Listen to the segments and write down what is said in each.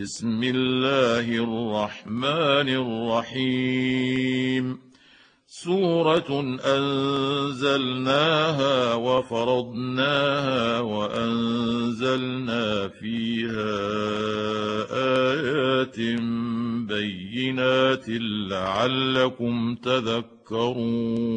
بسم الله الرحمن الرحيم. سورة أنزلناها وفرضناها وأنزلنا فيها آيات بينات لعلكم تذكرون.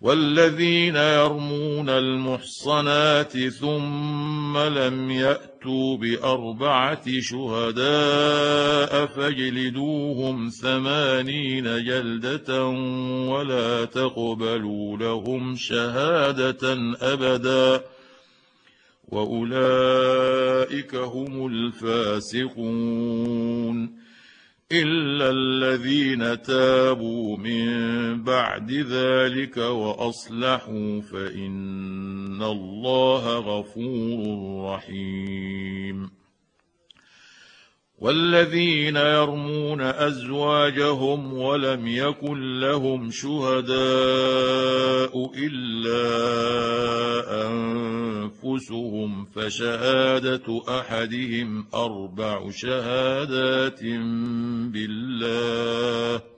والذين يرمون المحصنات ثم لم يأتوا بأربعة شهداء فاجلدوهم ثمانين جلدة ولا تقبلوا لهم شهادة أبدا. وأولئك هم الفاسقون. الا الذين تابوا من بعد ذلك واصلحوا فان الله غفور رحيم والذين يرمون أزواجهم ولم يكن لهم شهداء إلا أنفسهم فشهادة أحدهم أربع شهادات بالله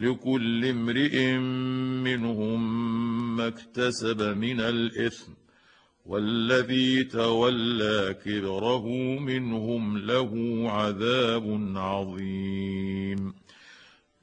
لكل امرئ منهم ما اكتسب من الإثم والذي تولى كبره منهم له عذاب عظيم.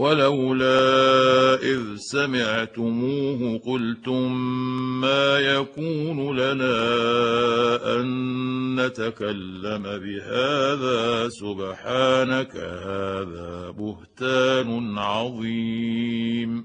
ولولا إذ سمعتموه قلتم ما يكون لنا أن نتكلم بهذا سبحانك هذا بهتان عظيم.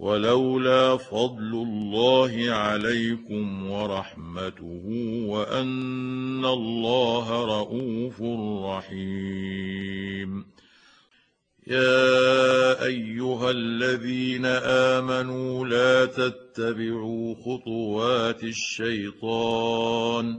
ولولا فضل الله عليكم ورحمته وأن الله رءوف رحيم. يا أيها الذين آمنوا لا تتبعوا خطوات الشيطان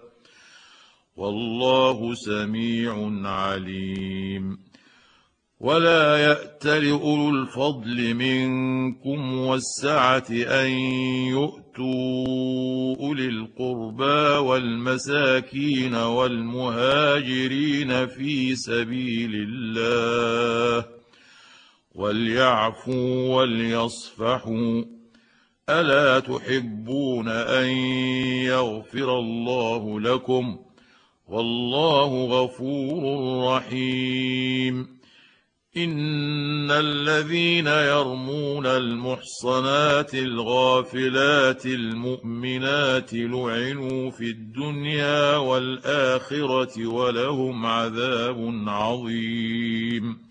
والله سميع عليم. ولا يات لاولو الفضل منكم والسعة أن يؤتوا أولي القربى والمساكين والمهاجرين في سبيل الله وليعفوا وليصفحوا. ألا تحبون أن يغفر الله لكم ۖ؟ والله غفور رحيم. إن الذين يرمون المحصنات الغافلات المؤمنات لعنوا في الدنيا والآخرة ولهم عذاب عظيم.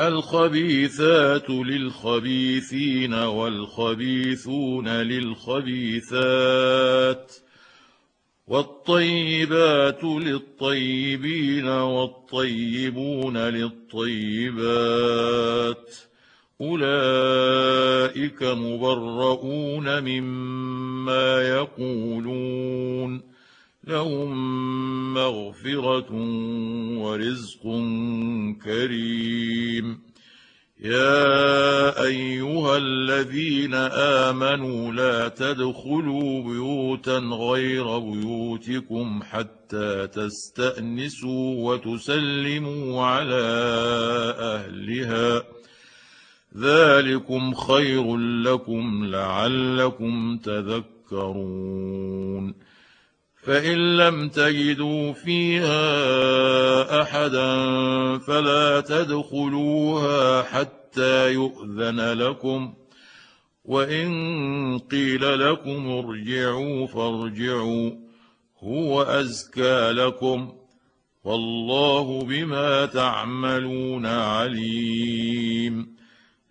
الخبيثات للخبيثين والخبيثون للخبيثات والطيبات للطيبين والطيبون للطيبات أولئك مبرؤون مما يقولون لهم مغفرة ورزق كريم. يا أيها الذين آمنوا لا تدخلوا بيوتا غير بيوتكم حتى تستأنسوا وتسلموا على أهلها. ذلكم خير لكم لعلكم تذكرون. فإن لم تجدوا فيها أحدا فلا تدخلوها حتى يؤذن لكم. وإن قيل لكم ارجعوا فارجعوا هو أزكى لكم. والله بما تعملون عليم.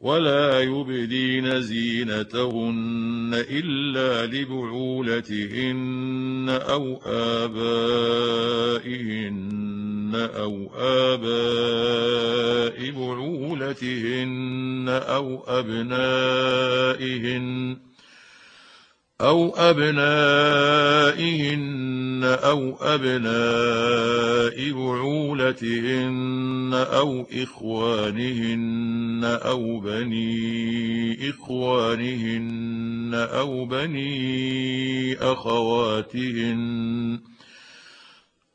ولا يبدين زينتهن الا لبعولتهن أو ابائهن أو اباء بعولتهن أو ابنائهن أو أبنائهن أو أبناء بعولتهن أو إخوانهن أو بني إخوانهن أو بني أخواتهن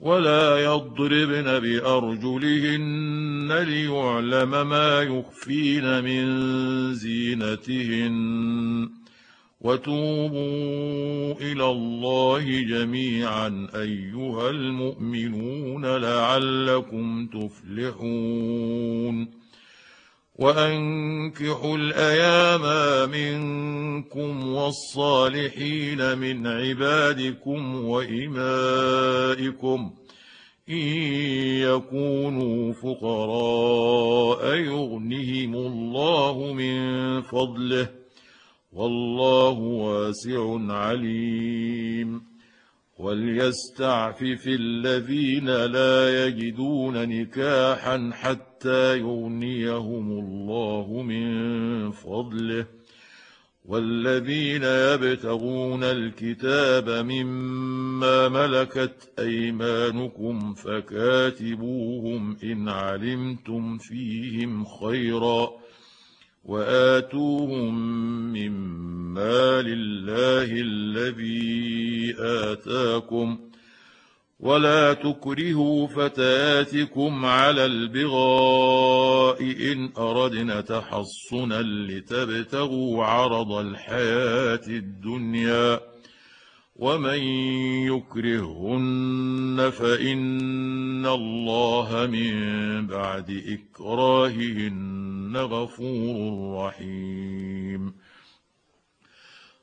ولا يضربن بأرجلهن ليعلم ما يخفين من زينتهن. وتوبوا إلى الله جميعا أيها المؤمنون لعلكم تفلحون. وأنكحوا الأيام منكم والصالحين من عبادكم وإمائكم إن يكونوا فقراء يغنهم الله من فضله والله واسع عليم وليستعفف الذين لا يجدون نكاحا حتى يغنيهم الله من فضله. والذين يبتغون الكتاب مما ملكت أيمانكم فكاتبوهم إن علمتم فيهم خيرا وآتوهم مما لله الذي آتاكم ولا تكرهوا فتياتكم على البغاء ان اردنا تحصنا لتبتغوا عرض الحياة الدنيا ومن يكرهن فان الله من بعد اكراههن غفور رحيم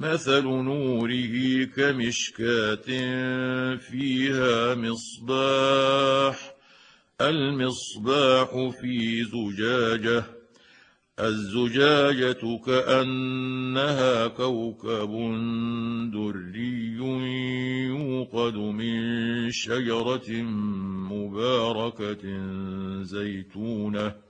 مثل نوره كمشكاة فيها مصباح المصباح في زجاجة الزجاجة كأنها كوكب دري يوقد من شجرة مباركة زيتونة.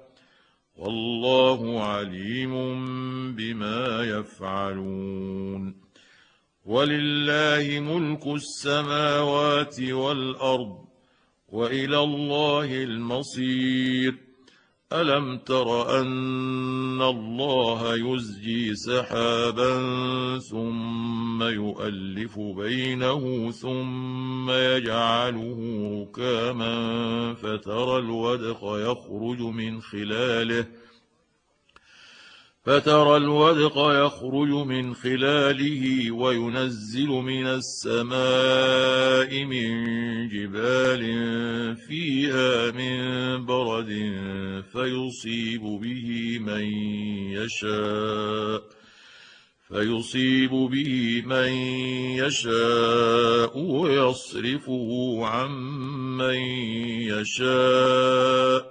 والله عليم بما يفعلون. ولله ملك السماوات والأرض وإلى الله المصير. ألم تر أن الله يزجي سحابا ثم يؤلف بينه ثم يجعله ركاما فترى الودق يخرج من خلاله فترى الودق يخرج من خلاله وينزل من السماء من جبال فيها من برد فيصيب به من يشاء فيصيب به من يشاء ويصرفه عن من يشاء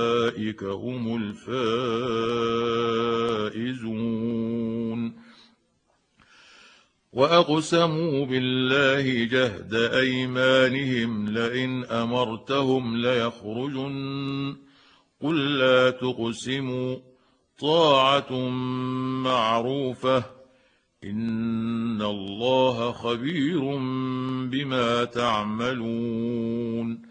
هم الفائزون. وأقسموا بالله جهد أيمانهم لئن أمرتهم ليخرجن. قل لا تقسموا طاعة معروفة. إن الله خبير بما تعملون.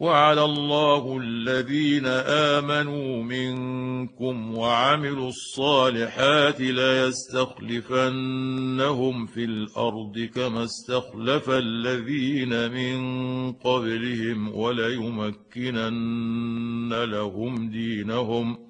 وعلى الله الذين آمنوا منكم وعملوا الصالحات ليستخلفنهم في الأرض كما استخلف الذين من قبلهم وليمكنن لهم دينهم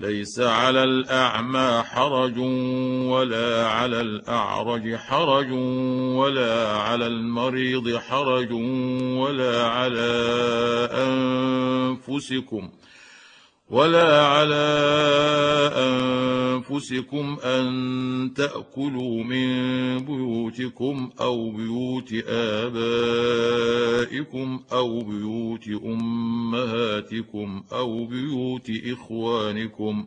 ليس على الأعمى حرج ولا على الأعرج حرج ولا على المريض حرج ولا على أنفسكم ولا على أنفسكم أن تأكلوا من بيوتكم أو بيوت آبائكم أو بيوت أمهاتكم أو بيوت إخوانكم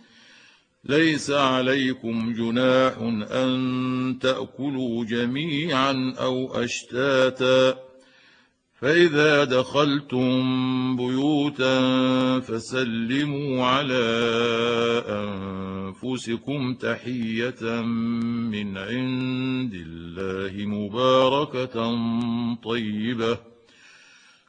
ليس عليكم جناح أن تأكلوا جميعا أو أشتاتا. فإذا دخلتم بيوتا فسلموا على أنفسكم تحية من عند الله مباركة طيبة.